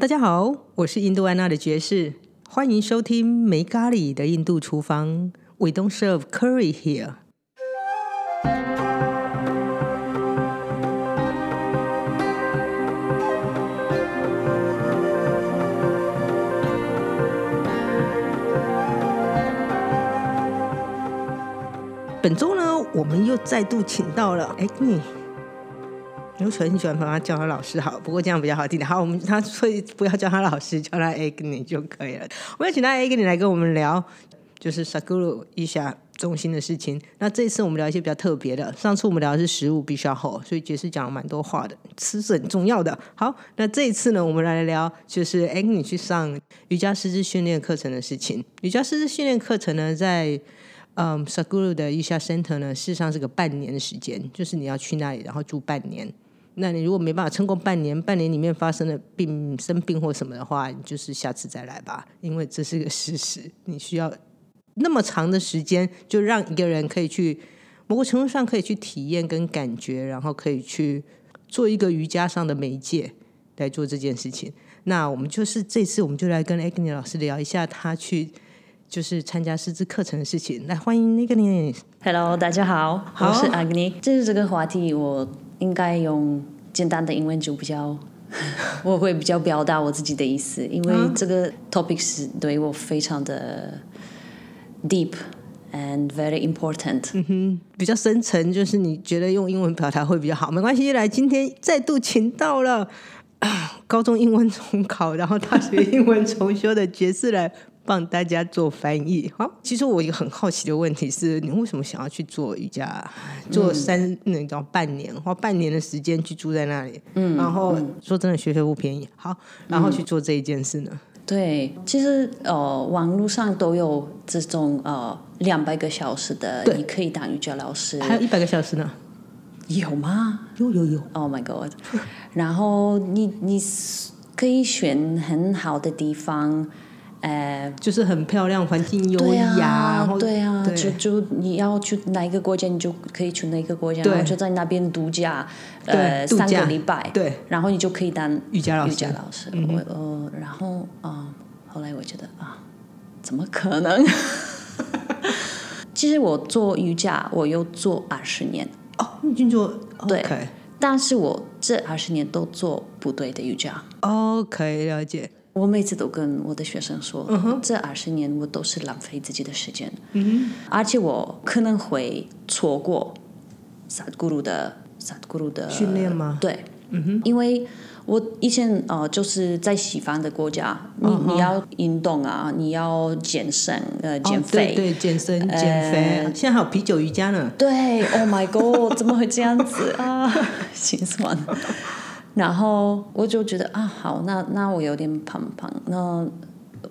大家好，我是印度安娜的爵士，欢迎收听没咖喱的印度厨房。We don't serve curry here。本周呢，我们又再度请到了 Agni。我很喜欢帮他叫他老师好，不过这样比较好听。好，我们他所以不要叫他老师，叫他 Agni 就可以了。我要请他 Agni 来跟我们聊，就是 Saguru 一下中心的事情。那这一次我们聊一些比较特别的。上次我们聊的是食物必须要好，所以爵士讲了蛮多话的，吃是很重要的。好，那这一次呢，我们来聊就是 Agni 去上瑜伽师资训练课程的事情。瑜伽师资训练课程呢，在嗯 Saguru 的瑜伽 Center 呢，事实上是个半年的时间，就是你要去那里，然后住半年。那你如果没办法撑过半年，半年里面发生了病、生病或什么的话，你就是下次再来吧，因为这是个事实。你需要那么长的时间，就让一个人可以去某个程度上可以去体验跟感觉，然后可以去做一个瑜伽上的媒介来做这件事情。那我们就是这次，我们就来跟 Agni 老师聊一下他去就是参加师资课程的事情。来，欢迎 Agni。Hello，大家好，好我是 Agni。这是这个话题，我应该用简单的英文就比较，我会比较表达我自己的意思，因为这个 topic 是对我非常的 deep and very important。嗯哼比较深层，就是你觉得用英文表达会比较好。没关系，来，今天再度请到了、啊、高中英文重考，然后大学英文重修的爵士来帮大家做翻译。好，其实我一个很好奇的问题是，你为什么想要去做瑜伽？做三那叫半年，花半年的时间去住在那里，嗯，然后说真的，学费不便宜。好，然后去做这一件事呢？对，其实呃，网络上都有这种呃两百个小时的，你可以当瑜伽老师，还有一百个小时呢？有吗？有有有，Oh my god！然后你你可以选很好的地方，呃，就是很漂亮，环境优对雅，啊然后，对啊，对就就你要去哪一个国家，你就可以去哪一个国家，然后就在那边度假，呃，三个礼拜，对，然后你就可以当瑜伽老师嗯瑜伽老师。我呃，然后啊、后来我觉得啊，怎么可能？其实我做瑜伽，我又做二十年，哦，你已经做对但是我这二十年都做不对的瑜伽。OK 了解，我每次都跟我的学生说，这二十年我都是浪费自己的时间，而且我可能会错过萨古鲁的萨古鲁的训练吗？对，因为我以前呃就是在西方的国家，你、你要运动啊，你要健身呃减哦、肥，对对，健身、减肥，现在还有啤酒瑜伽呢。对，Oh my God，怎么会这样子？啊？心酸。然后我就觉得啊，好，那那我有点胖胖，那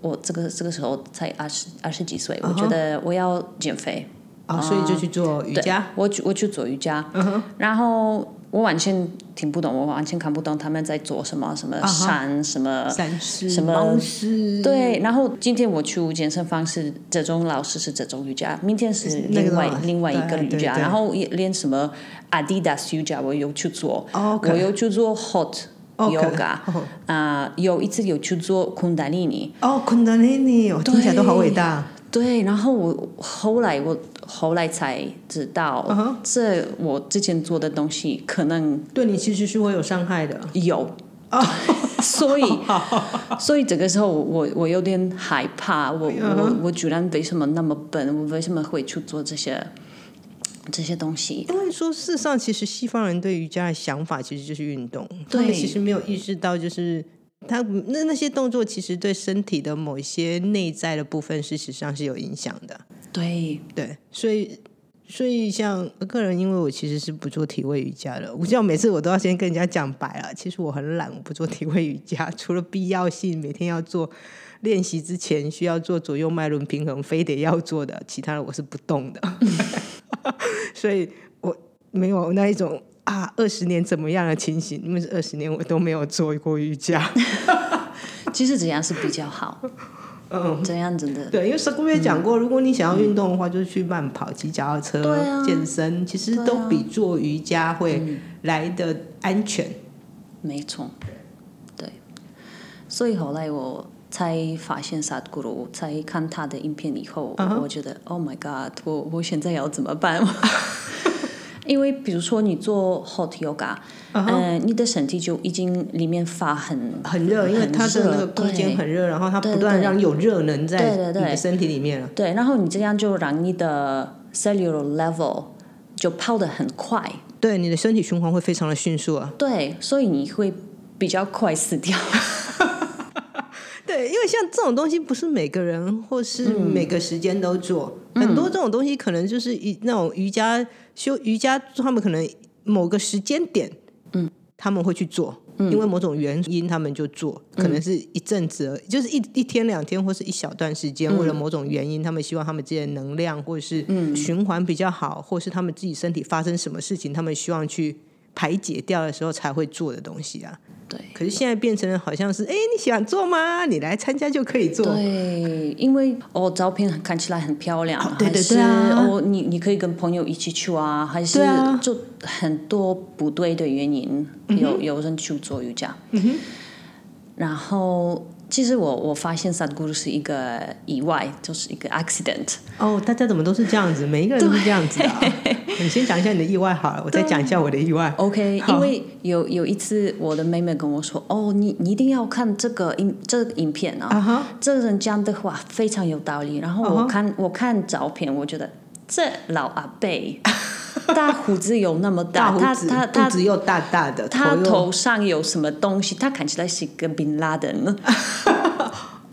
我这个这个时候才二十二十几岁，我觉得我要减肥，啊、所以就去做瑜对伽。我去我去做瑜伽，然后我完全听不懂，我完全看不懂他们在做什么，什么山，什么散式、什么对，然后今天我去健身房是这种老师是这种瑜伽，明天是另外另外一个瑜伽，然后也练什么 Adidas 瑜伽我有去做，我有去做 Hot OK，Yoga，哦啊、有一次有去做 Kundalini，哦，昆达尼尼，我听起来都好伟大。对，然后我后来我后来才知道这我之前做的东西可能对你其实是会有伤害的。有。所以，所以这个时候我我有点害怕，我我我居然为什么那么笨？我为什么会去做这些这些东西？因为说事实上，其实西方人对瑜伽的想法其实就是运动，他对们其实没有意识到，就是他那那些动作其实对身体的某一些内在的部分，事实上是有影响的。对，对，所以所以像我个人，因为我其实是不做体位瑜伽的，我知道每次我都要先跟人家讲白了，其实我很懒，我不做体位瑜伽，除了必要性每天要做。练习之前需要做左右脉轮平衡，非得要做的，其他的我是不动的。所以我没有那一种啊，二十年怎么样的情形，因为二十年我都没有做过瑜伽。其实怎样是比较好，嗯，怎样子的对，因为上个月讲过，如果你想要运动的话，就是去慢跑、骑脚踏车、啊健身，其实都比做瑜伽会来的安全。没错，对。所以后来我才发现萨古鲁，才看他的影片以后我觉得 Oh my God，我我现在要怎么办？因为比如说你做 hot yoga，嗯呃，你的身体就已经里面发很很热，因为它的那个空间很热，然后它不断让有热能在你的身体里面了。对，然后你这样就让你的 cellular level 就跑得很快，对，你的身体循环会非常的迅速啊。对，所以你会比较快死掉。对，因为像这种东西，不是每个人或是嗯。每个时间都做，很多这种东西可能就是一那种瑜伽修瑜伽，他们可能某个时间点，嗯，他们会去做，因为某种原因他们就做，可能是一阵子而已，就是一一天两天或是一小段时间，为了某种原因，他们希望他们自己的能量或者是循环比较好，或是他们自己身体发生什么事情，他们希望去排解掉的时候才会做的东西啊。对。可是现在变成了好像是，哎，你喜欢做吗？你来参加就可以做。对，因为哦，照片看起来很漂亮，对对还是对啊哦，你你可以跟朋友一起去啊，还是就很多不对的原因，有有人去做瑜伽，然后其实我我发现萨古鲁是一个意外，就是一个 accident，哦，大家怎么都是这样子？每一个人都是这样子的、啊。你先讲一下你的意外好了，我再讲一下我的意外。OK，因为有有一次我的妹妹跟我说，哦，你你一定要看这个影这个影片啊，这个人讲的话非常有道理。然后我看、我看照片，我觉得这老阿伯，大胡子有那么大，他大胡子，他他肚子又大大的，他又头上有什么东西？他看起来是一个 Bin Laden。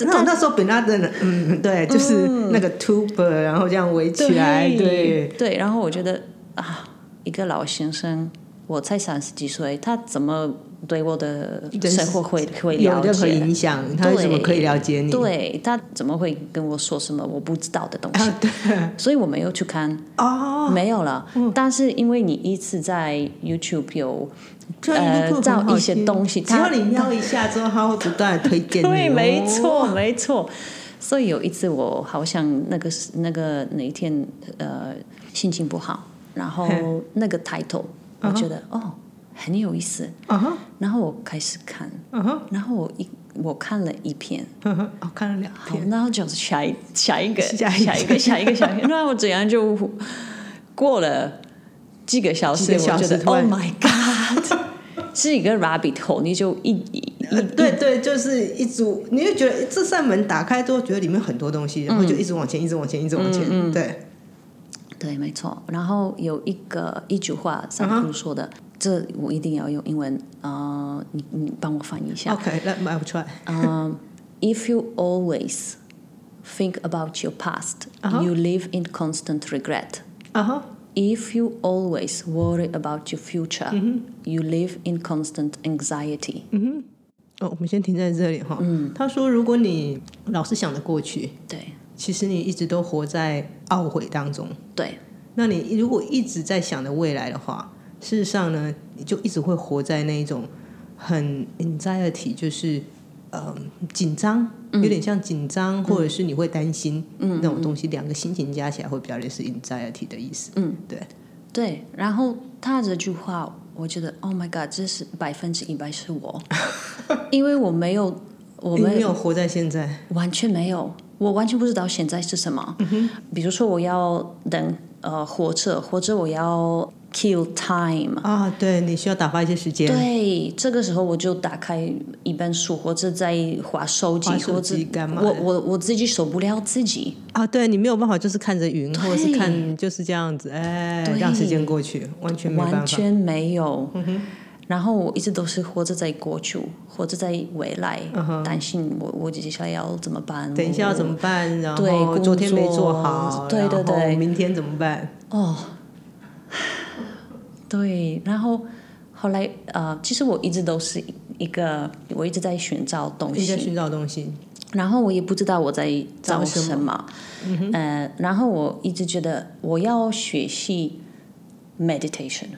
那那时候本拉登，嗯，对，就是那个 tuber，然后这样围起来，对，对，然后我觉得啊，一个老先生，我才三十几岁，他怎么对我的生活会会了有任何解？影响，他怎么可以了解你？对他怎么会跟我说什么我不知道的东西？啊，对，所以我没有去看，哦，没有了。但是因为你一次在 YouTube 有就呃照一些听东西，只要你瞄一下之后，他会不断的推荐你。对，没哦错，没错。所以有一次我好像那个那个哪一天呃心情不好，然后那个 title 我觉得哦很有意思，然后我开始看，然后我一我看了一篇，哦，看了两好，篇，然后就是下一下一个下一个下一个下一个下一个，然后我怎样就过了几个小时，小时我觉得突 Oh my God，是一个 rabbit hole，你就一一呃对对，就是一组，你就觉得这扇门打开之后，觉得里面很多东西，然后就一直往前，一直往前，一直往前，对，对，没错。然后有一个一句话，嗯三库说的，这我一定要用英文，呃，你你帮我翻译一下。OK，let me try。嗯、i f you always think about your past, Uh-huh. you live in constant regret. 啊哈，If you always worry about your future, Mm-hmm. you live in constant anxiety. 哦，我们先停在这里哈。嗯他说，如果你老是想着过去，对其实你一直都活在懊悔当中。对那你如果一直在想着未来的话，事实上呢，你就一直会活在那一种很 anxiety，就是呃紧张，有点像紧张，或者是你会担心、那种东西，两个心情加起来会比较类似 anxiety 的意思。嗯，对，对。然后他这句话，我觉得 Oh my God，这是百分之一百是我，因为我没有，我你没没有活在现在。完全没有，我完全不知道现在是什么。比如说，我要等呃火车，或者我要 kill time。啊，对你需要打发一些时间，对，这个时候我就打开一本书，或者在划手机，或者机干嘛我我我自己受不了自己。啊，对你没有办法，就是看着云，或者是看就是这样子，哎，对让时间过去，完全没办法。完全没有。然后我一直都是活着在过去，活着在未来，担心我我接下来要怎么办？嗯等一下要怎么办？然对后昨天没做好，作对对对明天怎么办？哦，对，然后后来呃，其实我一直都是一个，我一直在寻找东西，寻找东西，然后我也不知道我在找找什什么，呃，然后我一直觉得我要学习 meditation。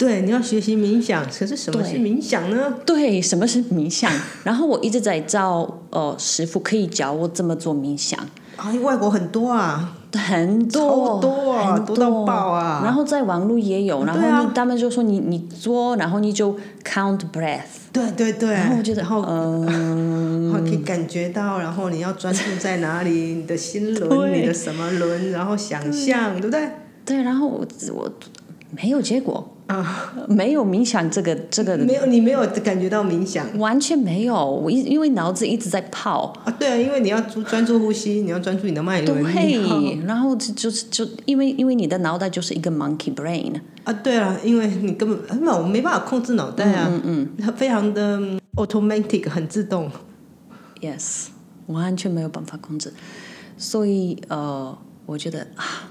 对，你要学习冥想。可是什么是冥想呢？对，什么是冥想？然后我一直在找呃师傅可以教我怎么做冥想。啊，外国很多啊，很多多啊很多到爆啊然后在网络也有，然后他们就说你你做，然后你就 count breath，对对对，然后我觉得然后嗯，可以感觉到，然后你要专注在哪里，你的心轮，你的什么轮，然后想象，对不对？对，然后我我没有结果，啊，没有冥想这个这个没有，你没有感觉到冥想完全没有，我一因为脑子一直在泡。啊？对啊，因为你要专专注呼吸，你要专注你的脉轮。对，然后就就是就因为因为你的脑袋就是一个 monkey brain，啊，对啊，因为你根本没有，我没办法控制脑袋啊，嗯嗯，非常的嗯 automatic，很自动。Yes，完全没有办法控制，所以呃，我觉得啊，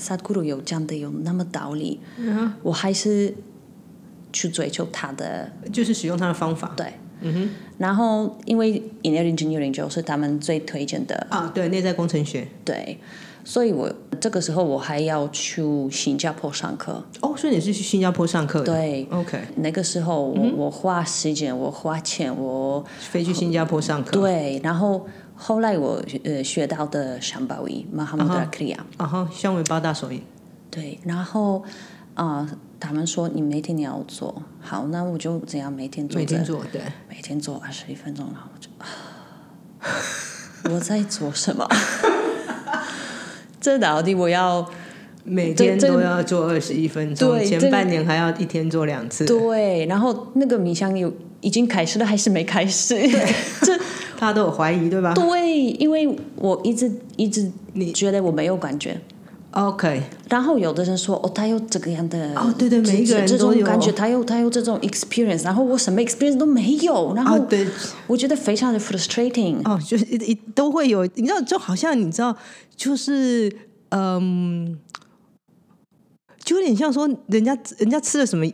萨古鲁有讲的有那么道理，嗯我还是去追求他的就是使用他的方法。对，嗯哼，然后因为 inner engineering 就是他们最推荐的，啊，对，内在工程学。对，所以我这个时候我还要去新加坡上课，哦，所以你是去新加坡上课的？对，，OK，那个时候我、我花时间，我花钱，我飞去新加坡上课。对，然后后来我呃学到的香巴维马哈穆德克里亚，然后香维八大手印。对，然后啊、他们说你每天你要做，好，那我就这样每天做着，每天做，对，每天做二十一分钟，然后我就啊，我在做什么？这到底我要每天都要做二十一分钟，前半年还要一天做两次。对，然后那个冥想有已经开始了还是没开始？这大家都有怀疑，对吧对，因为我一直一直你觉得我没有感觉。？OK，然后有的人说哦，他有这个样的哦对对每一个人这都有种感觉，他有他有这种 experience，然后我什么 experience 都没有，然后哦对，我觉得非常的 frustrating。哦，就是一一都会有，你知道，就好像你知道，就是嗯，就有点像说人家人家吃了什么。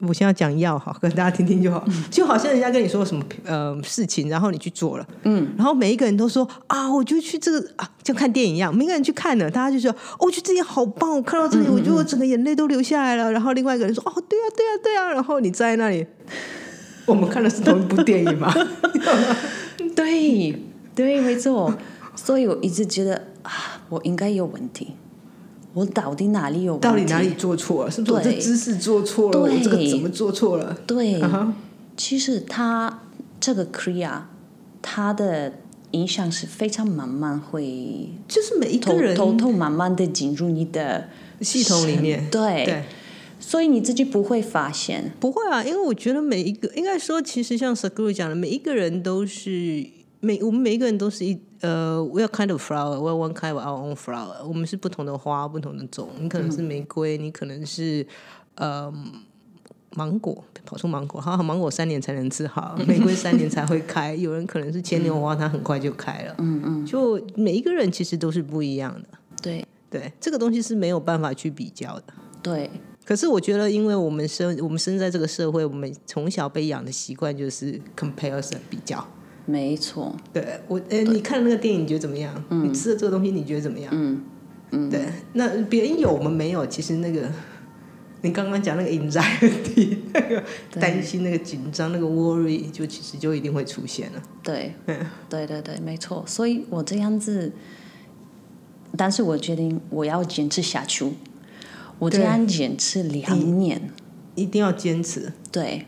我先要讲药哈，跟大家听听就好。就好像人家跟你说什么呃事情，然后你去做了，嗯，然后每一个人都说啊，我就去这个啊，像看电影一样，每个人去看了，大家就说，哦，我觉得这里好棒，我看到这里，我觉得我整个眼泪都流下来了。然后另外一个人说，哦，对啊，对啊，对啊，然后你在那里，我们看的是同一部电影嘛？对对，没错。所以我一直觉得啊，我应该有问题，我到底哪里有？到底哪里做错了？是不是我这对姿势做错了？我这个怎么做错了？对其实它这个 Kriya，它的影响是非常慢慢会就是每一个人偷偷慢慢的进入你的系统里面，对，对，所以你自己不会发现。不会啊，因为我觉得每一个，应该说，其实像 Sakura 讲的，每一个人都是每我们每一个人都是一呃，we are kind of flower，we are one kind of our own flower，我们是不同的花，不同的种。你可能是玫瑰，你可能是呃芒果，跑出芒果，好，芒果三年才能吃好，玫瑰三年才会开。有人可能是牵牛花，它很快就开了。嗯嗯，就每一个人其实都是不一样的。对对，这个东西是没有办法去比较的。对可是我觉得，因为我们生我们生在这个社会，我们从小被养的习惯就是 comparison 比较。没错，对我，哎，你看那个电影，你觉得怎么样？你吃的这个东西，你觉得怎么样？嗯嗯，对，那别人有，我们没有。其实那个，你刚刚讲那个 anxiety，那个担心、那个紧张、那个 worry，就其实就一定会出现了。对嗯对对对，没错。所以我这样子，但是我决定我要坚持下去。我这样坚持两年，一定要坚持。对。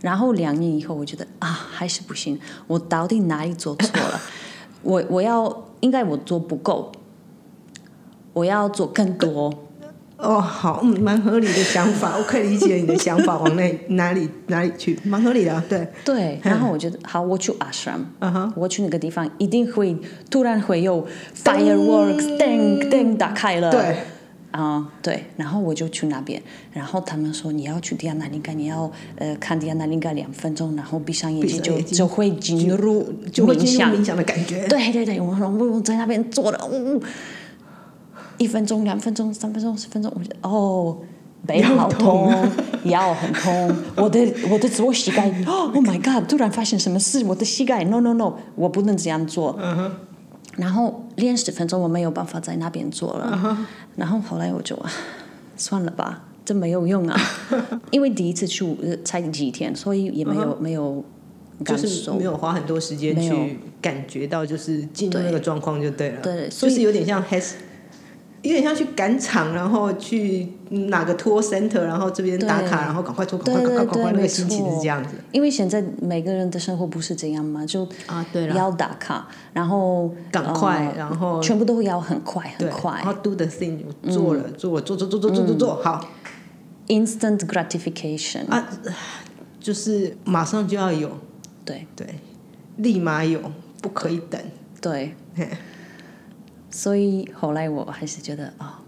然后两年以后，我觉得啊，还是不行。我到底哪里做错了？我我要应该我做不够，我要做更多。哦，好，嗯，蛮合理的想法，我可以理解你的想法往那哪里哪里去，蛮合理的，对，对，然后我觉得好，我去 ashram，、嗯哼，我去那个地方一定会突然会有 fireworks，噔噔打开了。对，啊、对，然后我就去那边，然后他们说你要去迪亚纳林嘎，你要呃看迪亚纳林嘎两分钟，然后闭上眼睛就就会进入就会。进入冥想的感觉。对对对，我我我在那边坐了，嗯，一分钟、两分钟、三分钟、十分钟，我觉得哦，背好痛，腰很痛，我的我的左膝盖，Oh my God！突然发现什么事，我的膝盖，No No No，我不能这样做。然后练十分钟，我没有办法在那边做了。然后后来我就啊算了吧，这没有用啊，因为第一次去呃才几天，所以也没有、没有就是。没有花很多时间去感觉到，就是进入那个状况就对了。对，所以就是有点像 has，有点像去赶场，然后去哪个 tour center，然后这边打卡，然后赶快做，赶快对赶快赶快，那个心情是错。这样子。因为现在每个人的生活不是这样嘛，就啊。对了，要打卡，然后赶快，呃然后全部都要很快，很快。然后 do the thing 做了，做了，做做做做做做做好，instant gratification，、啊，就是马上就要有，对。对，立马有，不可以等。对。嘿，所以后来我还是觉得啊、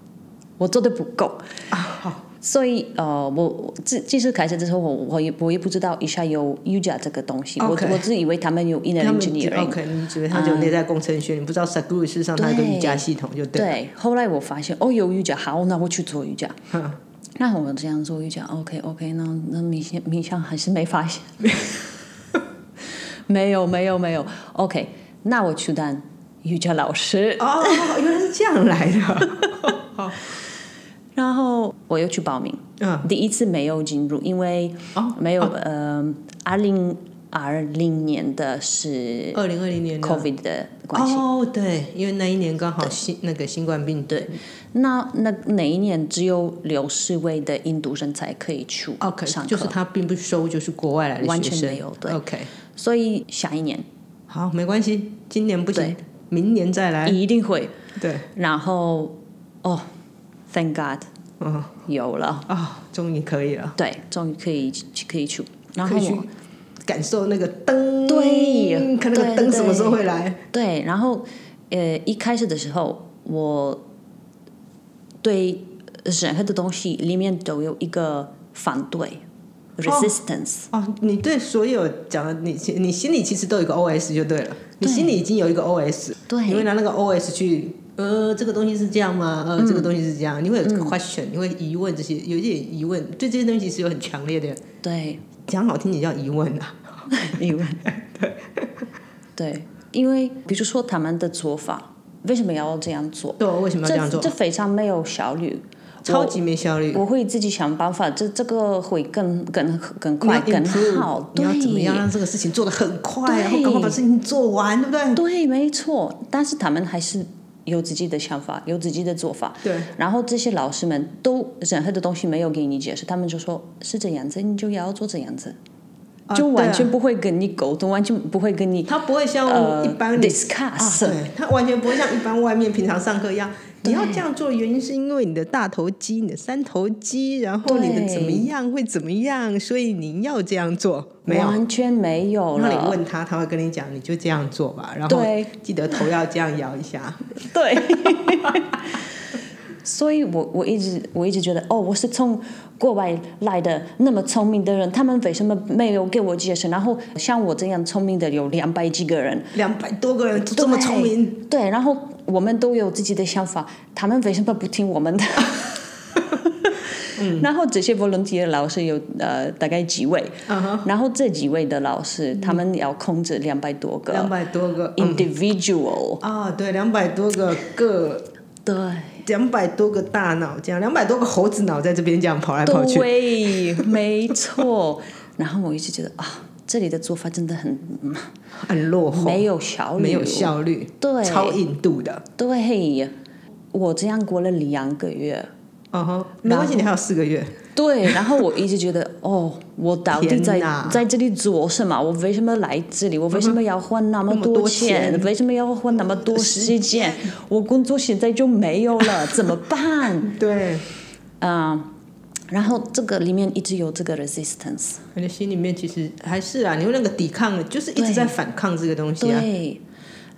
我做的不够，啊，好，所以呃，我我自即使开始的时候，我我也我也不知道一下有 UJA 这个东西。我我只以为他们有 inner 他们 engineering。OK，你觉得他就有内在工程学，你不知道 Saguru 事实上它一个瑜伽系统就对。对，后来我发现哦，有瑜伽，好，那我去做瑜伽。哼那我这样做瑜伽，OK OK，那那冥想冥想还是没发现，没有没有没有，OK，那我去当瑜伽老师，哦，原来是这样来的。然后我又去报名，嗯，第一次没有进入，因为哦，没有、呃，二零二零年的是二零二零年 COVID 的关系，哦，对，因为那一年刚好新那个新冠病毒。对。那那哪一年只有六十位的印度人才可以去 OK，上课，就是他并不收，就是国外来的学生，完全没有对。OK，所以下一年。好，没关系，今年不行。对，明年再来。一定会。对，然后哦，Thank God 嗯，有了，啊，终于可以了，对，终于可以可以去。然后去我感受那个灯，对看那个灯什么时候会来。对，然后呃，一开始的时候，我对任何的东西里面都有一个反对、resistance。哦，你对所有讲的，你你心里其实都有一个 OS 就对了，你心里已经有一个 OS，对你会拿那个 OS 去，呃，这个东西是这样吗？呃，这个东西是这样，你会有这个 question，、你会疑问这些，有一点疑问，对这些东西其实有很强烈的，对，讲好听点叫疑问啊。因为 对，因为比如说他们的做法，为什么要这样做？对，为什么要这样做这？非常没有效率。超级没效率。我会自己想办法，这这个会更更更快更好。你要怎么样让这个事情做得很快，然后赶快把事情做完，对不对？对，没错。但是他们还是有自己的想法，有自己的做法。对，然后这些老师们都任何的东西没有给你解释，他们就说是这样子，你就要做这样子，啊就完全不会跟你沟通，完全不会跟你他不会像呃一般你 discuss 啊，对，他完全不会像一般外面平常上课一样。你要这样做的原因是因为你的大头肌、你的三头肌，然后你的怎么样会怎么样，所以你要这样做。没有，完全没有了。那你了。问他，他会跟你讲，你就这样做吧。然后对记得头要这样摇一下。对，所以我我一直我一直觉得，哦，我是从国外来的那么聪明的人，他们为什么没有给我解释？然后像我这样聪明的有两百几个人，两百多个人都这么聪明，对，然后我们都有自己的想法，他们为什么不听我们的？然后这些 volunteer 老师有呃大概几位然后这几位的老师，他们要控制两百多个两百多个。嗯 individual，、啊，对，两百多个个，对两百多个大脑，这样两百多个猴子脑在这边这样跑来跑去。对，没错。然后我一直觉得啊，这里的做法真的很嗯很落后，没有效率，没有效率，对超印度的。对，我这样过了两个月，嗯哼，没关系，你还有四个月。对，然后我一直觉得，哦，我到底在在这里做什么？我为什么来这里？我为什么要花那么多钱？钱为什么要花那么多时间？我工作现在就没有了，怎么办？对，嗯，然后这个里面一直有这个 resistance，你的心里面其实还是啊，你有那个抵抗，就是一直在反抗这个东西啊。对，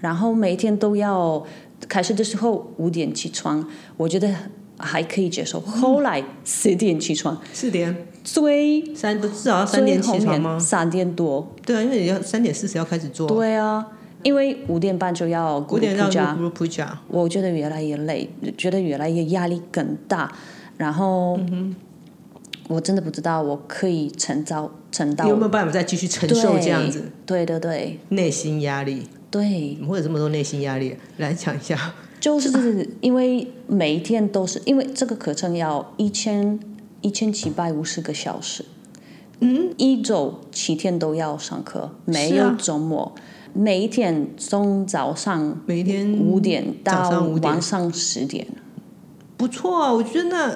然后每天都要开始的时候五点起床，我觉得还可以接受。后来四点起床，四点、最三至少要三点起床吗？三点多，对啊，因为你要三点四十要开始做。对啊，因为五点半就要五点要家，group 我觉得越来越累，觉得越来越压力更大，然后。嗯我真的不知道我可以撑到撑到你有没有办法再继续承受这样子？对对对。内心压力？对，怎么会有这么多内心压力？来讲一下。就是因为每一天都是因为这个课程要一千一千七百五十个小时，嗯，一周七天都要上课，没有周末，每一天从早上每天五点到晚上十点，不错啊，我觉得那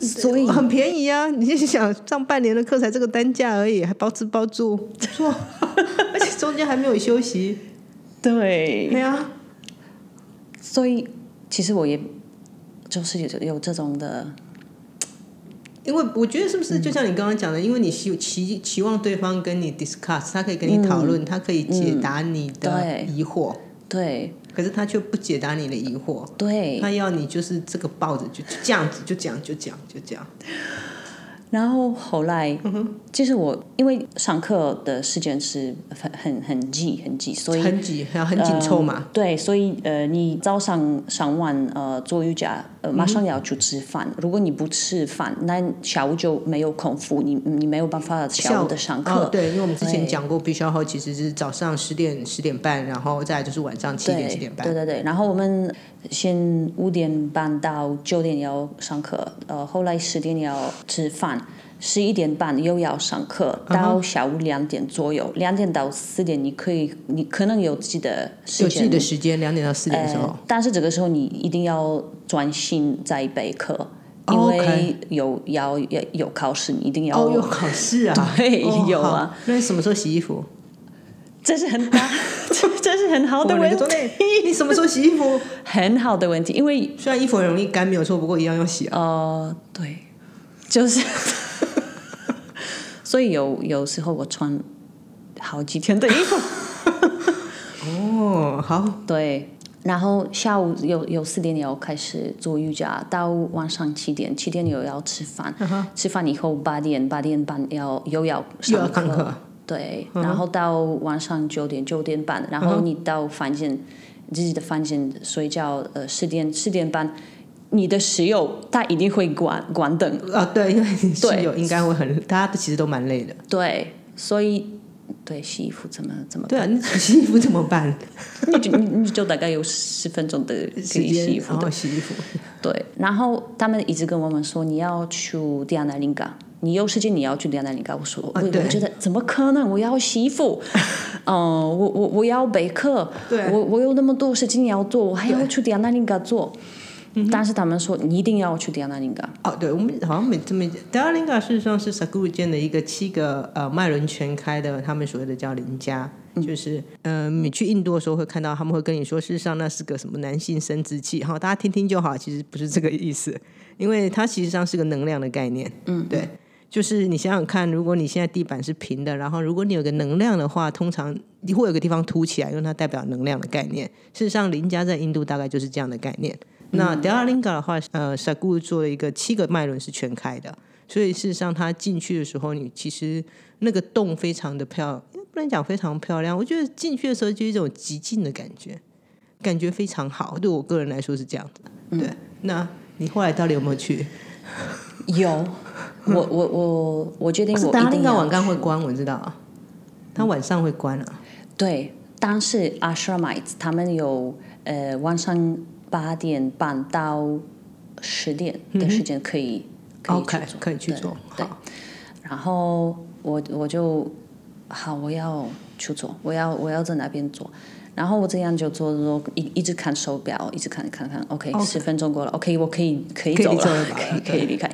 所以很便宜啊！你是想上半年的课才这个单价而已，还包吃包住，错，而且中间还没有休息。对。对啊，所以其实我也就是有有这种的，因为我觉得是不是就像你刚刚讲的，因为你希期期望对方跟你 discuss，他可以跟你讨论，他可以解答你的疑惑，对可是他却不解答你的疑惑，对，他要你就是这个抱着就就这样子就讲就讲就讲。然后后来，其实我因为上课的时间是很很很挤很挤，所以很挤，还要很紧凑嘛。对，所以呃，你早上上完呃做瑜伽，呃，马上要去吃饭。如果你不吃饭，那下午就没有空腹，你你没有办法下午的上课。哦，对，因为我们之前对讲过，必须要后其实是早上十点十点半，然后再就是晚上七点七点半。对对对，然后我们先五点半到九点要上课，呃，后来十点要吃饭，十一点半又要上课，嗯到下午两点左右，两点到四点你可以，你可能有自己的时间，有自己的时间，两点到四点的时候。呃，，但是这个时候你一定要专心在备课，哦因为有要要有考试，你一定要。哦，有考试啊，对哦有啊。那你什么时候洗衣服？这是很大，这 这是很好的问题，你你什么时候洗衣服？很好的问题，因为虽然衣服很容易干，没有错，不过一样要洗啊。呃，对，就是，所以有有时候我穿好几天的衣服，哦，好，对，然后下午有有四点要开始做瑜伽，到晚上七点，七点又要吃饭，吃饭以后八点八点半要又要上课对，然后到晚上九点九点半，然后你到房间自己的房间睡觉，呃，十点十点半。你的室友他一定会关关灯，啊，对，因为你室对友应该会很，大家其实都蛮累的。对，所以对洗衣服怎么怎么对啊，你洗衣服怎么办？你就你你就大概有十分钟的可时以洗衣，服的洗衣服。对，然后他们一直跟我们说你要去迪亚纳林嘎，你有时间你要去迪亚纳林嘎。我说、我我觉得怎么可能？我要洗衣服，嗯、我我我要备课，对我我有那么多事情要做，我还要去迪亚纳林嘎做。但是他们说你一定要去迪亚纳林嘎。哦，对，我们好像没这么德拉林嘎事实上是 Saguru 建的一个七个呃脉轮全开的，他们所谓的叫林家，就是呃你去印度的时候会看到他们会跟你说，事实上那是个什么男性生殖器，哈，大家听听就好，其实不是这个意思，因为它其实上是个能量的概念，嗯，对。就是你想想看，如果你现在地板是平的，然后如果你有个能量的话，通常你会有个地方凸起来，因为它代表能量的概念。事实上，林家在印度大概就是这样的概念。那德拉林嘎的话，呃，萨古做了一个七个脉轮是全开的，所以事实上它进去的时候，你其实那个洞非常的漂，不能讲非常漂亮，我觉得进去的时候就有一种极静的感觉，感觉非常好。对我个人来说是这样子。对，那你后来到底有没有去？有，我我我我决定我一定要晚上会关，我知道啊，他晚上会关啊。对，但是 Ashramites 他们有呃晚上八点半到十点的时间可以、可以去可以去做。对好，然后我我就好，我要去做，我要我要在那边做。然后我这样就做做一一直看手表，一直看看看，OK，OK 十分钟过了，OK，我可以可以走了，可以 可以离开。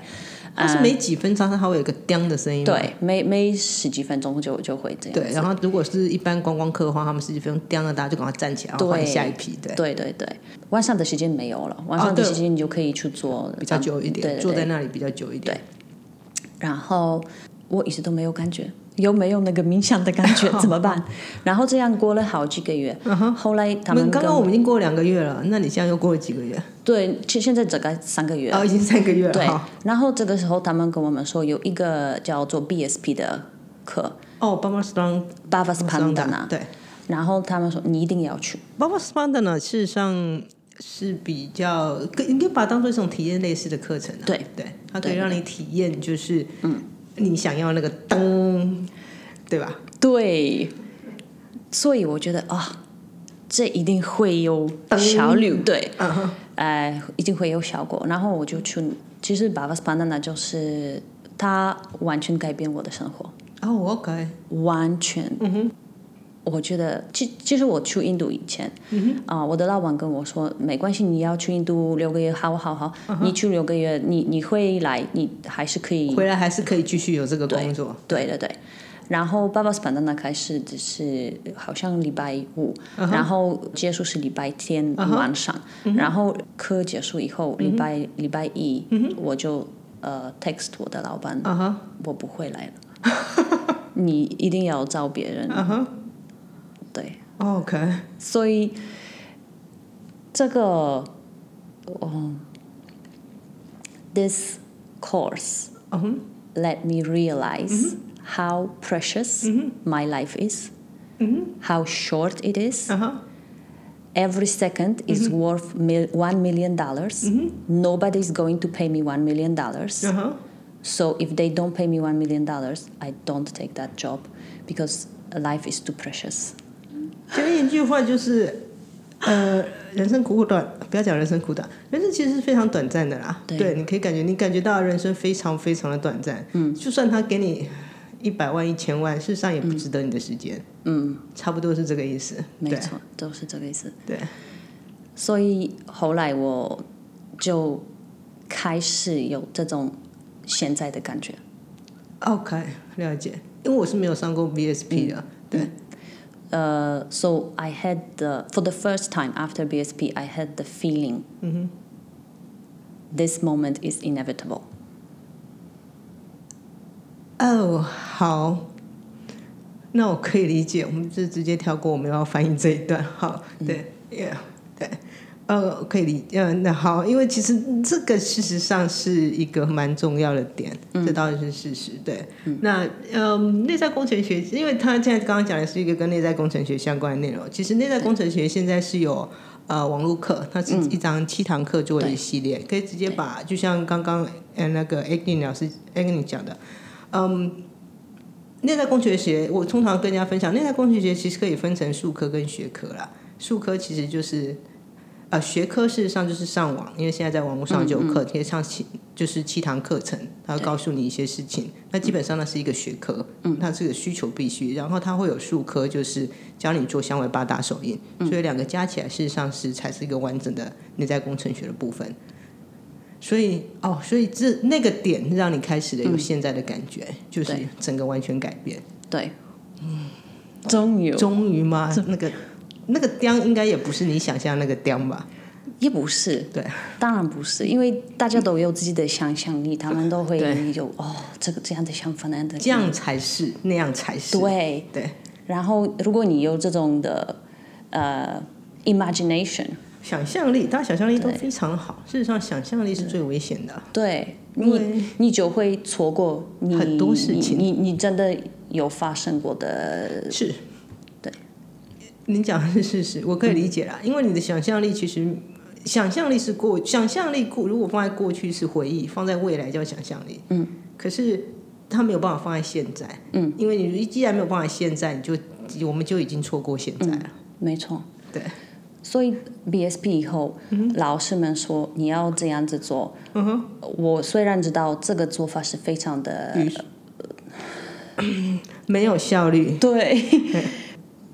它是没几分钟，它会有一个“叮”的声音。。对，每每十几分钟就就会这样。对，然后如果是一般观光客的话，他们十几分钟叮了，大家就赶快站起来，然后换下一批。对，对对对，晚上的时间没有了，晚上的时间你就可以去做比较久一点。坐在那里比较久一点。对然后我一直都没有感觉，有没有那个冥想的感觉？怎么办？然后这样过了好几个月，后来他我们刚刚我们已经过两个月了，那你现在又过了几个月？对，其实现在大概三个月。哦，已经三个月了。对，然后这个时候他们跟我们说有一个叫做 BSP 的课哦，Baba Strong，Bava Spandana，对然后他们说你一定要去。，Baba Spandana 事实上是比较，应该把它当做一种体验类似的课程啊。对对，它可以对让你体验，就是嗯，你想要那个灯，对吧？对，所以我觉得啊、这一定会有效率，对，呃，一定会有效果。然后我就去，其实 Bava Spandana 就是它它完全改变我的生活，哦，OK，完全。嗯哼。我觉得，其其实我去印度以前，啊、我的老板跟我说，没关系，你要去印度六个月，好好好，你去六个月，你你会来，你还是可以回来还是可以继续有这个工作。对对对。然后爸爸是版的开始只是好像礼拜五然后结束是礼拜天晚上然后课结束以后，礼拜礼拜一我就呃 text 我的老板我不会来了，你一定要找别人。对， OK，所以这个，哦、t h i s course let me realize how precious my life is, how short it is. Every second is worth mil- one million dollars. Nobody is going to pay me one million dollars. So if they don't pay me one million dollars, I don't take that job because life is too precious. 就一句话就是，呃，人生苦苦短，不要讲人生苦短，人生其实是非常短暂的啦。对你可以感觉你感觉到人生非常非常的短暂。嗯，就算他给你一百万、一千万，事实上也不值得你的时间。嗯，差不多是这个意思。没错，都是这个意思。对，所以后来我就开始有这种现在的感觉。OK，了解。因为我是没有上过 VSP 的，对，Uh, so I had the for the first time after BSP, I had the feeling this moment is inevitable. 哦，好，那我可以理解，我们就直接跳过，我们要翻译这一段。好，对、y e a h 对， 呃，可以理，呃，那好，因为其实这个事实上是一个蛮重要的点，这倒是事实。对，那嗯，内在工程学，因为他现在刚刚讲的是一个跟内在工程学相关的内容，其实内在工程学现在是有。呃，网络课它是一张七堂课做的一系列，可以直接把，就像刚刚呃那个 a g n 老师 a g n 讲的，嗯，内在工学学，我通常跟人家分享，内在工学学其实可以分成术科跟学科啦。术科其实就是，呃，学科事实上就是上网，因为现在在网络上就有课，可以上七就是七堂课程，他会告诉你一些事情。那基本上那是一个学科，嗯，它是个需求必须，然后它会有数科，就是教你做香味八大手印，所以两个加起来事实上是才是一个完整的内在工程学的部分。所以哦，所以这那个点让你开始了有现在的感觉，就是整个完全改变。对，嗯。终于。终于吗？那个那个雕应该也不是你想象那个雕吧？也不是，对，当然不是，因为大家都有自己的想象力，他们都会对有哦，这个这样的想法，那样的这样才是，那样才是。对。对，然后，如果你有这种的呃 imagination，想象力，大家想象力都非常好。事实上，想象力是最危险的。对你，你就会错过你很多事情你你你真的有发生过的，是，对。你讲的是事实，我可以理解啦。因为你的想象力其实，想象力是过，想象力过，如果放在过去是回忆，放在未来叫想象力。嗯。可是它没有办法放在现在。嗯。因为你既然没有办法现在，你就我们就已经错过现在了。没错。对。所以 BSP 以后，老师们说你要这样子做。嗯哼。我虽然知道这个做法是非常的 没有效率。对，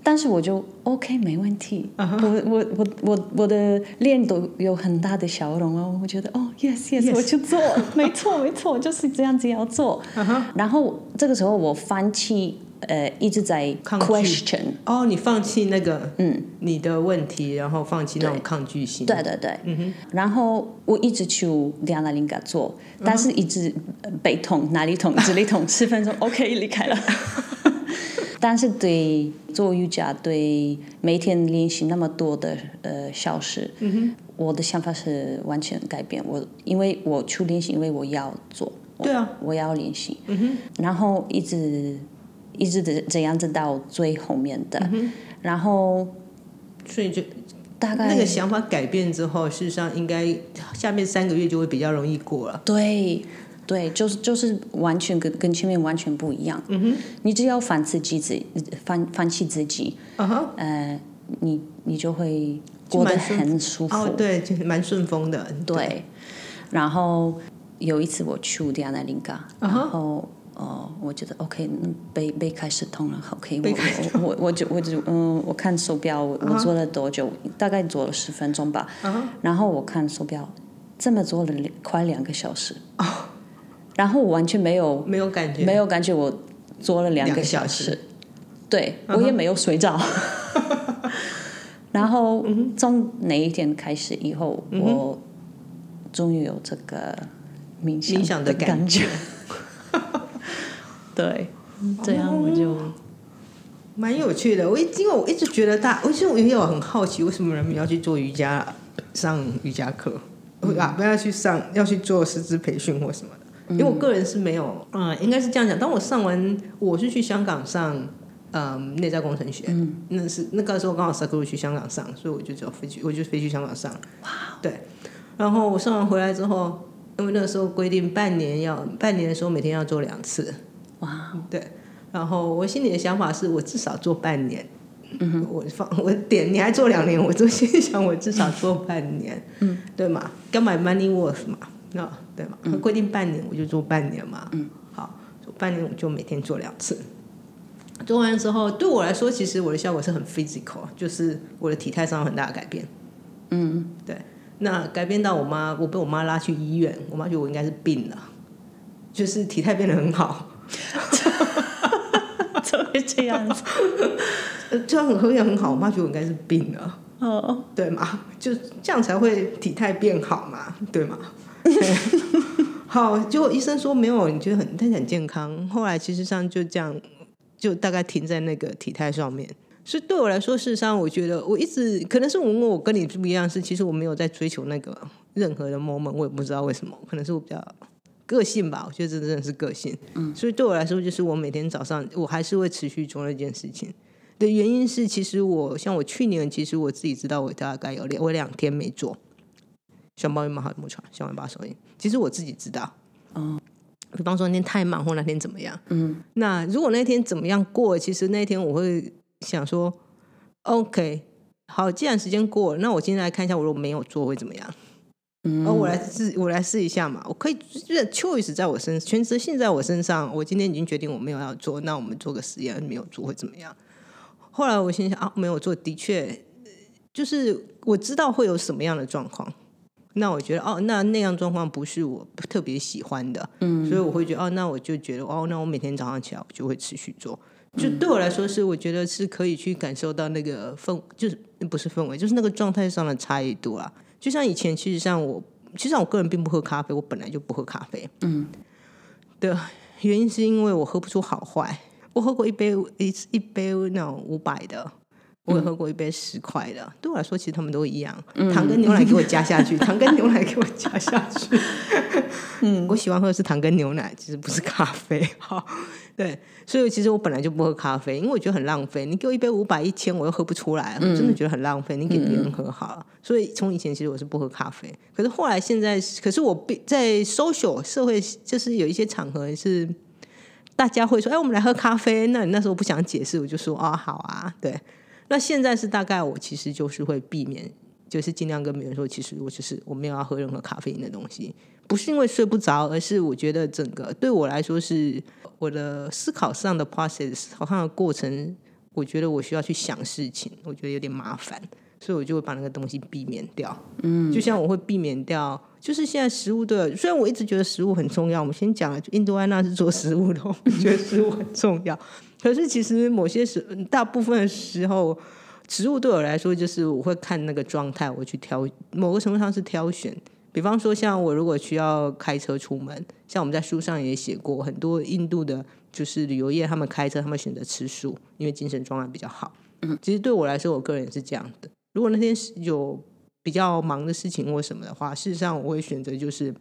但是我就 OK 没问题。我我我我我的脸都有很大的笑容哦，我觉得哦 yes yes，, 我去做，没错没错，就是这样子要做。然后这个时候我放弃呃一直在抗 question，哦，你放弃那个嗯。你的问题，然后放弃那种抗拒心。对对对，然后我一直去两拉林嘎做，但是一直呃背痛哪里痛这里痛，十分钟 OK 离开了。但是对做瑜伽，对每天练习那么多的呃小时，我的想法是完全改变。我因为我去练习，因为我要做，我对啊，我要练习，然后一直一直这这样子到最后面的，然后所以就大概那个想法改变之后，事实上应该下面三个月就会比较容易过了。对，对，就是就是完全跟跟前面完全不一样。嗯哼，你只要反自己自反放弃自己，嗯哼，呃，你你就会过得很舒服。哦，对，就是蛮顺风的。对，然后有一次我去乌迪亚那林嘎，然后哦，我觉得 OK，嗯背背开始痛了，OK，我我我我就我就嗯，我看手表，我我做了多久？大概做了十分钟吧。然后我看手表，这么做了两快两个小时。然后我完全没有没有感觉，没有感觉，我做了两个小时，对我也没有睡着。然后从哪一天开始以后，我终于有这个冥冥想的感觉。对，这样我就蛮有趣的。我一因为我一直觉得大，其实我也有很好奇，为什么人们要去做瑜伽、上瑜伽课，啊，不要去上，要去做师资培训或什么？的。因为我个人是没有，嗯，应该是这样讲。当我上完，我是去香港上，嗯，内在工程学，那是那个时候刚好 s a k u 去香港上，所以我就只要飞去，我就飞去香港上。哇，对。然后我上完回来之后，因为那个时候规定半年要半年的时候每天要做两次。哇，对。然后我心里的想法是我至少做半年。嗯哼，我放我点，你还做两年，我就心想我至少做半年。嗯，对嘛？干买 money worth 嘛？那对嘛？规定半年我就做半年嘛。嗯，好，做半年我就每天做两次。做完之后，对我来说，其实我的效果是很 physical，就是我的体态上有很大的改变。嗯，对。那改变到我妈，我被我妈拉去医院，我妈觉得我应该是病了，就是体态变得很好。怎么会这样子？这样很也很好，我妈觉得我应该是病了。哦，对嘛？就这样才会体态变好嘛？对吗？好，结果医生说没有，你觉得很，但是很健康。后来其实上就这样，就大概停在那个体态上面。所以对我来说，事实上，我觉得我一直可能是我我跟你不一样，是其实我没有在追求那个任何的 moment，我也不知道为什么，可能是我比较个性吧。我觉得这真的是个性。嗯，所以对我来说，就是我每天早上我还是会持续做那件事情。的原因是，其实我像我去年，其实我自己知道，我大概有两我两天没做。小猫有没好木床，小尾巴手印。其实我自己知道，哦，比方说那天太忙或那天怎么样，嗯，那如果那天怎么样过，其实那天我会想说，OK，好，既然时间过了，那我今天来看一下，我如果没有做会怎么样？嗯，而我来试，我来试一下嘛，我可以就是 choice 在我身，全职性在我身上，我今天已经决定我没有要做，那我们做个实验，没有做会怎么样？后来我心想啊，没有做，的确就是我知道会有什么样的状况。那我觉得哦，那那样状况不是我特别喜欢的，嗯，所以我会觉得哦，那我就觉得哦，那我每天早上起来我就会持续做，就对我来说是我觉得是可以去感受到那个氛，就是不是氛围，就是那个状态上的差异度啊。就像以前，其实像我，其实我个人并不喝咖啡，我本来就不喝咖啡，嗯，的原因是因为我喝不出好坏，我喝过一杯一一杯那种五百的。我也喝过一杯十块的，对我来说其实他们都一样，糖跟牛奶给我加下去，糖跟牛奶给我加下去。嗯，我喜欢喝的是糖跟牛奶，其实不是咖啡。好，对，所以其实我本来就不喝咖啡，因为我觉得很浪费。你给我一杯五百一千，我又喝不出来，我真的觉得很浪费。你给别人喝好了。所以从以前其实我是不喝咖啡，可是后来现在，可是我在 social 社会就是有一些场合是大家会说，哎，我们来喝咖啡。那你那时候不想解释，我就说，哦，好啊，对。那现在是大概我其实就是会避免，就是尽量跟别人说，其实我就是我没有要喝任何咖啡因的东西，不是因为睡不着，而是我觉得整个对我来说是我的思考上的 process 好像过程，我觉得我需要去想事情，我觉得有点麻烦，所以我就会把那个东西避免掉。嗯，就像我会避免掉，就是现在食物的，虽然我一直觉得食物很重要，我们先讲了，印度安娜是做食物的，我觉得食物很重要。可是其实某些时，大部分的时候，植物对我来说，就是我会看那个状态，我去挑，某个程度上是挑选。比方说，像我如果需要开车出门，像我们在书上也写过，很多印度的，就是旅游业，他们开车，他们选择吃素，因为精神状态比较好。嗯，其实对我来说，我个人也是这样的。如果那天有比较忙的事情或什么的话，事实上我会选择就是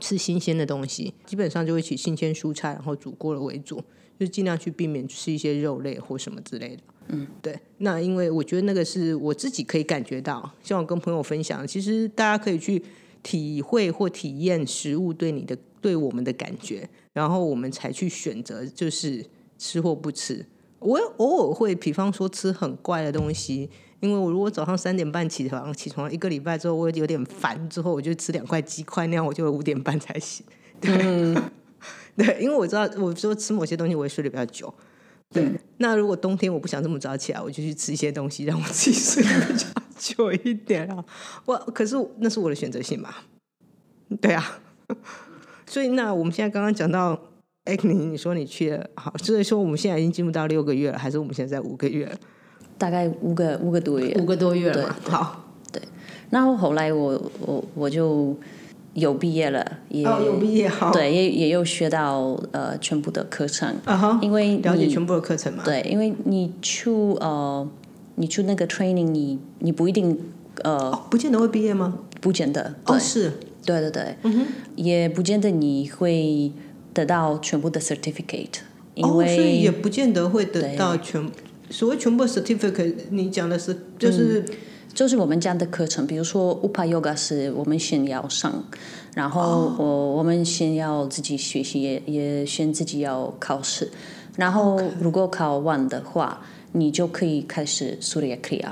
吃新鲜的东西，基本上就会取新鲜蔬菜，然后煮过了为主。就尽量去避免吃一些肉类或什么之类的。嗯，对。那因为我觉得那个是我自己可以感觉到，像我跟朋友分享，其实大家可以去体会或体验食物对你的、对我们的感觉，然后我们才去选择，就是吃或不吃。我偶尔会，比方说吃很怪的东西，因为我如果早上三点半起床，起床一个礼拜之后，我有点烦，之后我就吃两块鸡块，那样我就五点半才醒。对，对，因为我知道，我说吃某些东西，我会睡得比较久。对，那如果冬天我不想这么早起来，我就去吃一些东西，让我自己睡得比较 久一点啊。我可是那是我的选择性嘛？对啊。所以那我们现在刚刚讲到，哎，你你说你去了，好，所以说我们现在已经进入到六个月了，还是我们现在在五个月？大概五个五个多月，五个多月了嘛。好，对。然后后来我我我就有毕业了，也有毕业，好，对，也也有学到呃全部的课程啊哈，因为了解全部的课程嘛。对，因为你去呃你去那个 training，你你不一定呃不见得会毕业吗？不见得，哦是。对对对，也不见得你会得到全部的 certificate，因为所以也不见得会得到全所谓全部 certificate。你讲的是就是就是我们讲的课程，比如说 Upa Yoga 是我们先要上，然后我我们先要自己学习，也也先自己要考试，然后如果考完的话，你就可以开始 Surya Kriya。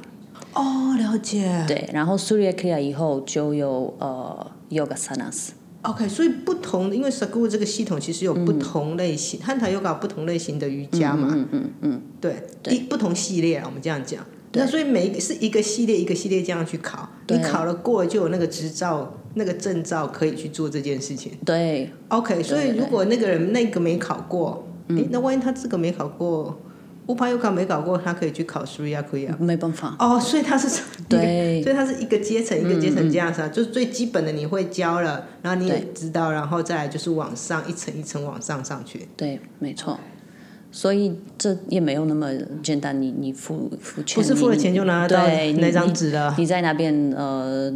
哦，了解。对，然后 Surya Kriya 以后就有呃。Yoga Sanas。OK，所以不同，因为 Saguru 这个系统其实有不同类型，汉塔 Yoga 不同类型的瑜伽嘛。嗯嗯嗯。对，一不同系列啊，我们这样讲。那所以每一个是一个系列一个系列这样去考，你考了过了就有那个执照、那个证照可以去做这件事情。对。OK，所以如果那个人那个没考过，哎，那万一他这个没考过？乌帕尤卡没考过，他可以去考苏亚克亚。没办法。哦，所以他是 对，所以他是一个阶层一个阶层这样子，就是最基本的你会教了，然后你也知道，然后再来就是往上一层一层往上上去。对，没错。所以这也没有那么简单，你你付付钱，不是付了钱就拿到那张纸了。你在那边呃，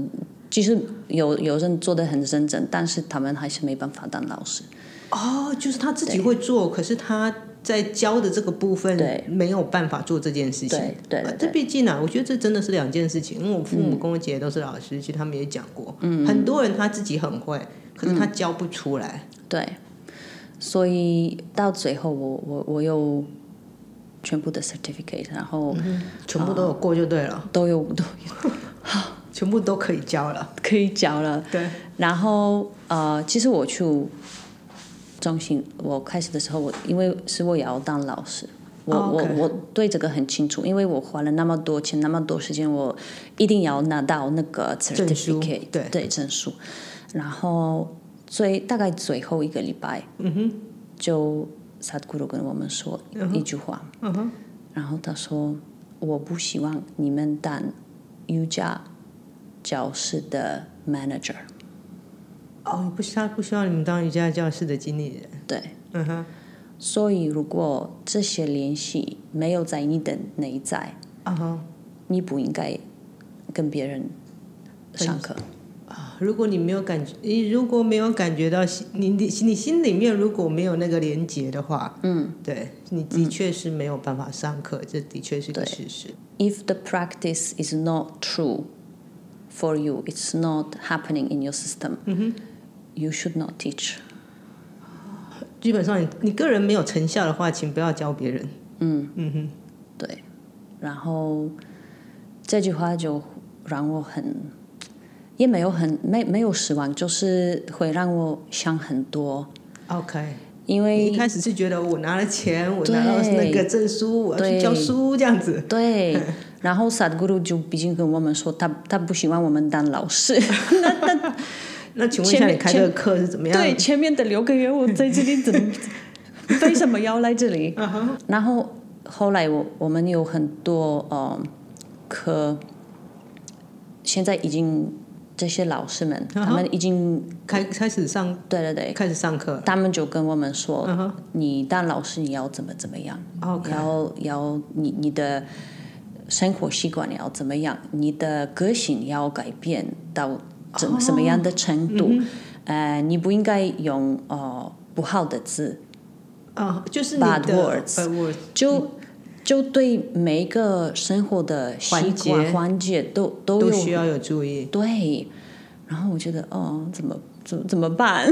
其实有有人做的很认真，但是他们还是没办法当老师。哦，就是他自己会做，可是他。在教的这个部分，没有办法做这件事情。对，这毕竟啊，我觉得这真的是两件事情。因为我父母跟我姐姐都是老师，其实他们也讲过，很多人他自己很会，可是他教不出来。对，所以到最后，我我我有全部的 certificate，然后全部都有过就对了，都有都有，好，全部都可以交了，可以交了。对，然后呃，其实我去。中心，我开始的时候，我因为是我也要当老师，我我我对这个很清楚，因为我花了那么多钱，那么多时间，我一定要拿到那个 certificate，对对证书。然后最大概最后一个礼拜，嗯哼，就萨古鲁跟我们说一句话，嗯哼，然后他说：“我不希望你们当瑜伽教室的 manager。”哦，不，他不希望你们当瑜伽教室的经理人。对，嗯哼。所以，如果这些联系没有在你的内在，啊哈，你不应该跟别人上课。啊，如果你没有感觉，你如果没有感觉到心，你你你心里面如果没有那个连接的话，嗯，对，你的确是没有办法上课，这的确是个事实。If the practice is not true for you, it's not happening in your system. You should not teach。基本上，你你个人没有成效的话，请不要教别人。嗯嗯哼，对。然后这句话就让我很，也没有很没没有失望，就是会让我想很多。OK。因为一开始是觉得我拿了钱，我拿到那个证书，我要去教书这样子。对。然后萨德古鲁就毕竟跟我们说，他他不希望我们当老师。那那。那请问一下，你开这个课是怎么样？对，前面的六个月我在这里怎么？为什么要来这里？然后后来我我们有很多呃课，现在已经这些老师们他们已经开开始上，对对对，开始上课。他们就跟我们说，你当老师你要怎么怎么样，要要你你的生活习惯要怎么样，你的个性要改变到。怎什么样的程度？呃，你不应该用哦不好的字啊，就是 bad words，就就对每一个生活的习惯环节都都有需要有注意。对，然后我觉得哦，怎么怎怎么办？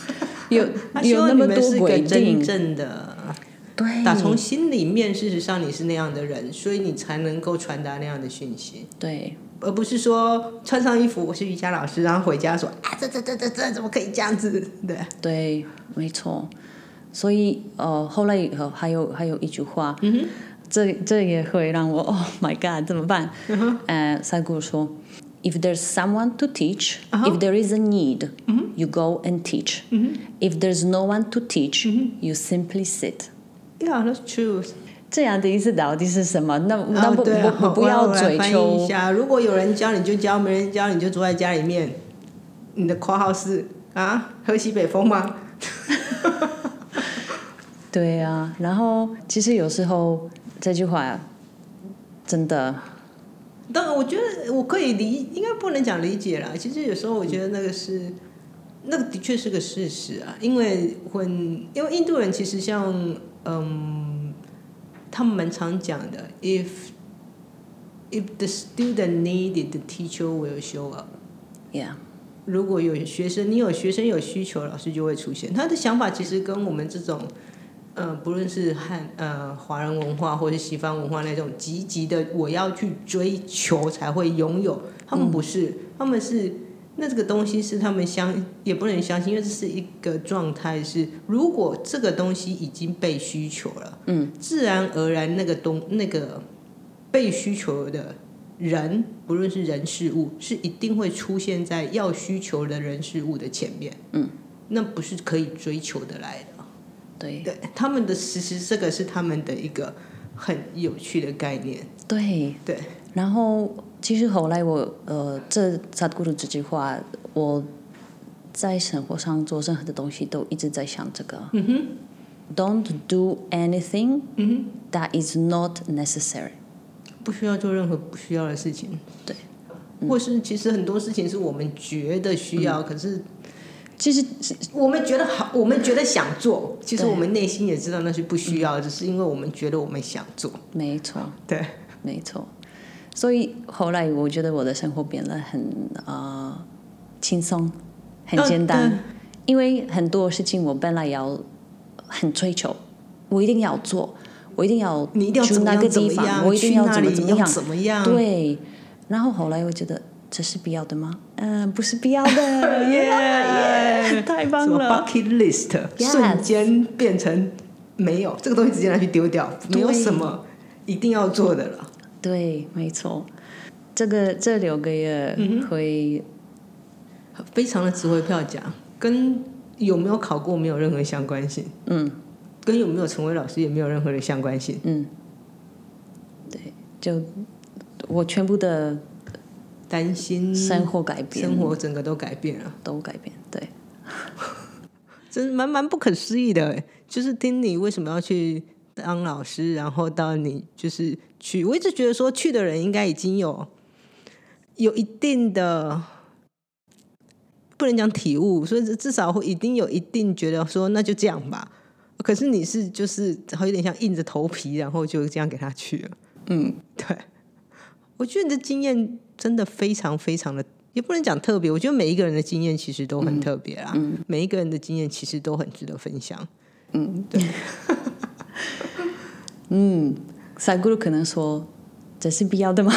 有有那么多规定，真的对，打从心里面，事实上你是那样的人，所以你才能够传达那样的讯息，对而不是说穿上衣服我是瑜伽老师，然后回家说啊这这这这这怎么可以这样子？对，对，没错。所以呃，后来呃还有还有一句话，这这也会让我 Oh my God 怎么办？呃，赛古说，If there's someone to teach, if there is a need, you go and teach. If there's no one to teach, you simply sit. Yeah, that's true. 这样的意思到底是什么？那那不不不要追求一下，如果有人教你就教，没人教你就坐在家里面。你的括号是啊，喝西北风吗？对啊，然后其实有时候这句话真的当然，我觉得我可以理，应该不能讲理解啦。其实有时候我觉得那个是，那个的确是个事实啊。因为混，因为印度人其实像，嗯，他们蛮常讲的，if if the student needed, the teacher will show up。，Yeah，如果有学生，你有学生有需求，老师就会出现。他的想法其实跟我们这种，呃，不论是汉呃华人文化或是西方文化那种积极的，我要去追求才会拥有，他们不是，他们是那这个东西是他们相也不能相信，因为这是一个状态是，如果这个东西已经被需求了，嗯，自然而然那个东那个被需求的人，不论是人事物，是一定会出现在要需求的人事物的前面。嗯，那不是可以追求的来的。对对，他们的其实这个是他们的一个很有趣的概念。对对，然后其实后来我呃，这萨古鲁这句话，我在生活上做任何的东西都一直在想这个。嗯哼。Don't do anything that is not necessary。不需要做任何不需要的事情。对，或是其实很多事情是我们觉得需要，可是其实我们觉得好，我们觉得想做，其实我们内心也知道那是不需要，只是因为我们觉得我们想做。没错，对，没错。所以后来我觉得我的生活变得很呃轻松，很简单，因为很多事情我本来要很追求，我一定要做，我一定要你一定要去那个地方，我一定要怎么怎么样，怎么样？对。然后后来我觉得这是必要的吗？嗯、不是必要的，耶耶，太棒什么了。bucket list Yes 瞬间变成没有这个东西，直接拿去丢掉，没有什么一定要做的了。对，没错。这个这六个月嗯会，非常的值回票价，跟有没有考过没有任何相关性，嗯跟有没有成为老师也没有任何的相关性。嗯，对，就我全部的担心生活改变，生活整个都改变了，都改变。对，真蛮蛮不可思议的欸。就是听你为什么要去当老师，然后到你就是去，我一直觉得说去的人应该已经有有一定的。不能讲体悟，所以至至少会一定有一定觉得说那就这样吧。可是你是就是有点像硬着头皮，然后就这样给他去了。嗯，对，我觉得你的经验真的非常非常的，也不能讲特别。我觉得每一个人的经验其实都很特别啦，每一个人的经验其实都很值得分享。嗯，嗯三姑可能说这是必要的吗？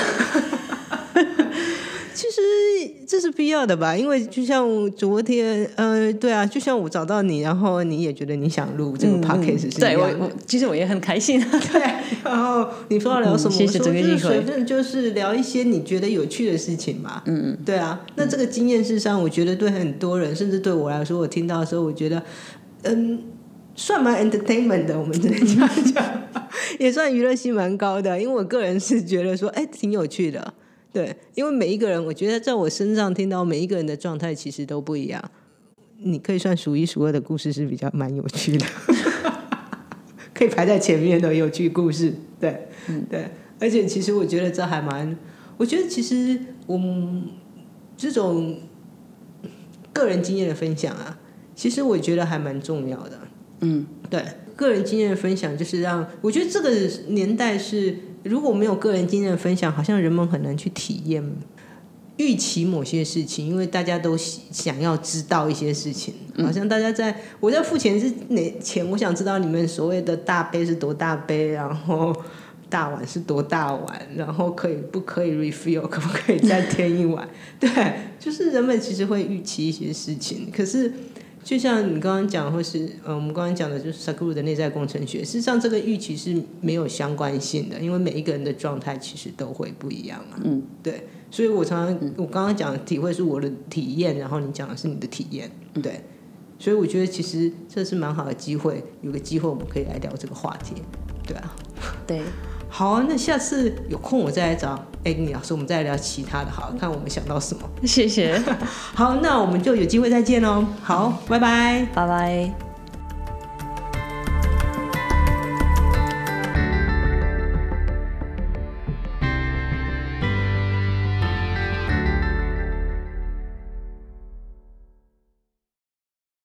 这是必要的吧，因为就像昨天，呃，对啊，就像我找到你，然后你也觉得你想录这个 podcast 是嗯对我。我其实我也很开心。对，然后你说要聊什么？嗯谢谢我说就是这个机会随便就是聊一些你觉得有趣的事情嘛。嗯嗯，对啊。那这个经验事实上，我觉得对很多人，甚至对我来说，我听到的时候，我觉得，嗯，算蛮 entertainment 的。我们只能这样讲，也算娱乐性蛮高的。因为我个人是觉得说，哎，挺有趣的。对，因为每一个人，我觉得在我身上听到每一个人的状态其实都不一样。你可以算数一数二的故事是比较蛮有趣的。可以排在前面的有趣故事，对，对，而且其实我觉得这还蛮，我觉得其实我们这种个人经验的分享啊，其实我觉得还蛮重要的，嗯，对，个人经验的分享就是让我觉得这个年代是如果没有个人经验的分享，好像人们很难去体验预期某些事情，因为大家都想要知道一些事情，好像大家在我在付钱是哪钱，我想知道你们所谓的大杯是多大杯，然后大碗是多大碗，然后可以不可以 refill，可不可以再添一碗？对，就是人们其实会预期一些事情，可是。就像你刚刚讲，或是呃，我们刚刚讲的，就是 Sakura 的内在工程学。事实上，这个预期是没有相关性的，因为每一个人的状态其实都会不一样啊。嗯，对。所以我常常我刚刚讲的体会是我的体验，然后你讲的是你的体验，对。所以我觉得其实这是蛮好的机会，有个机会我们可以来聊这个话题，对啊。对。好，那下次有空我再来找哎，李老师，我们再聊其他的，好看我们想到什么。谢谢。好，那我们就有机会再见喽。好，拜拜，拜拜。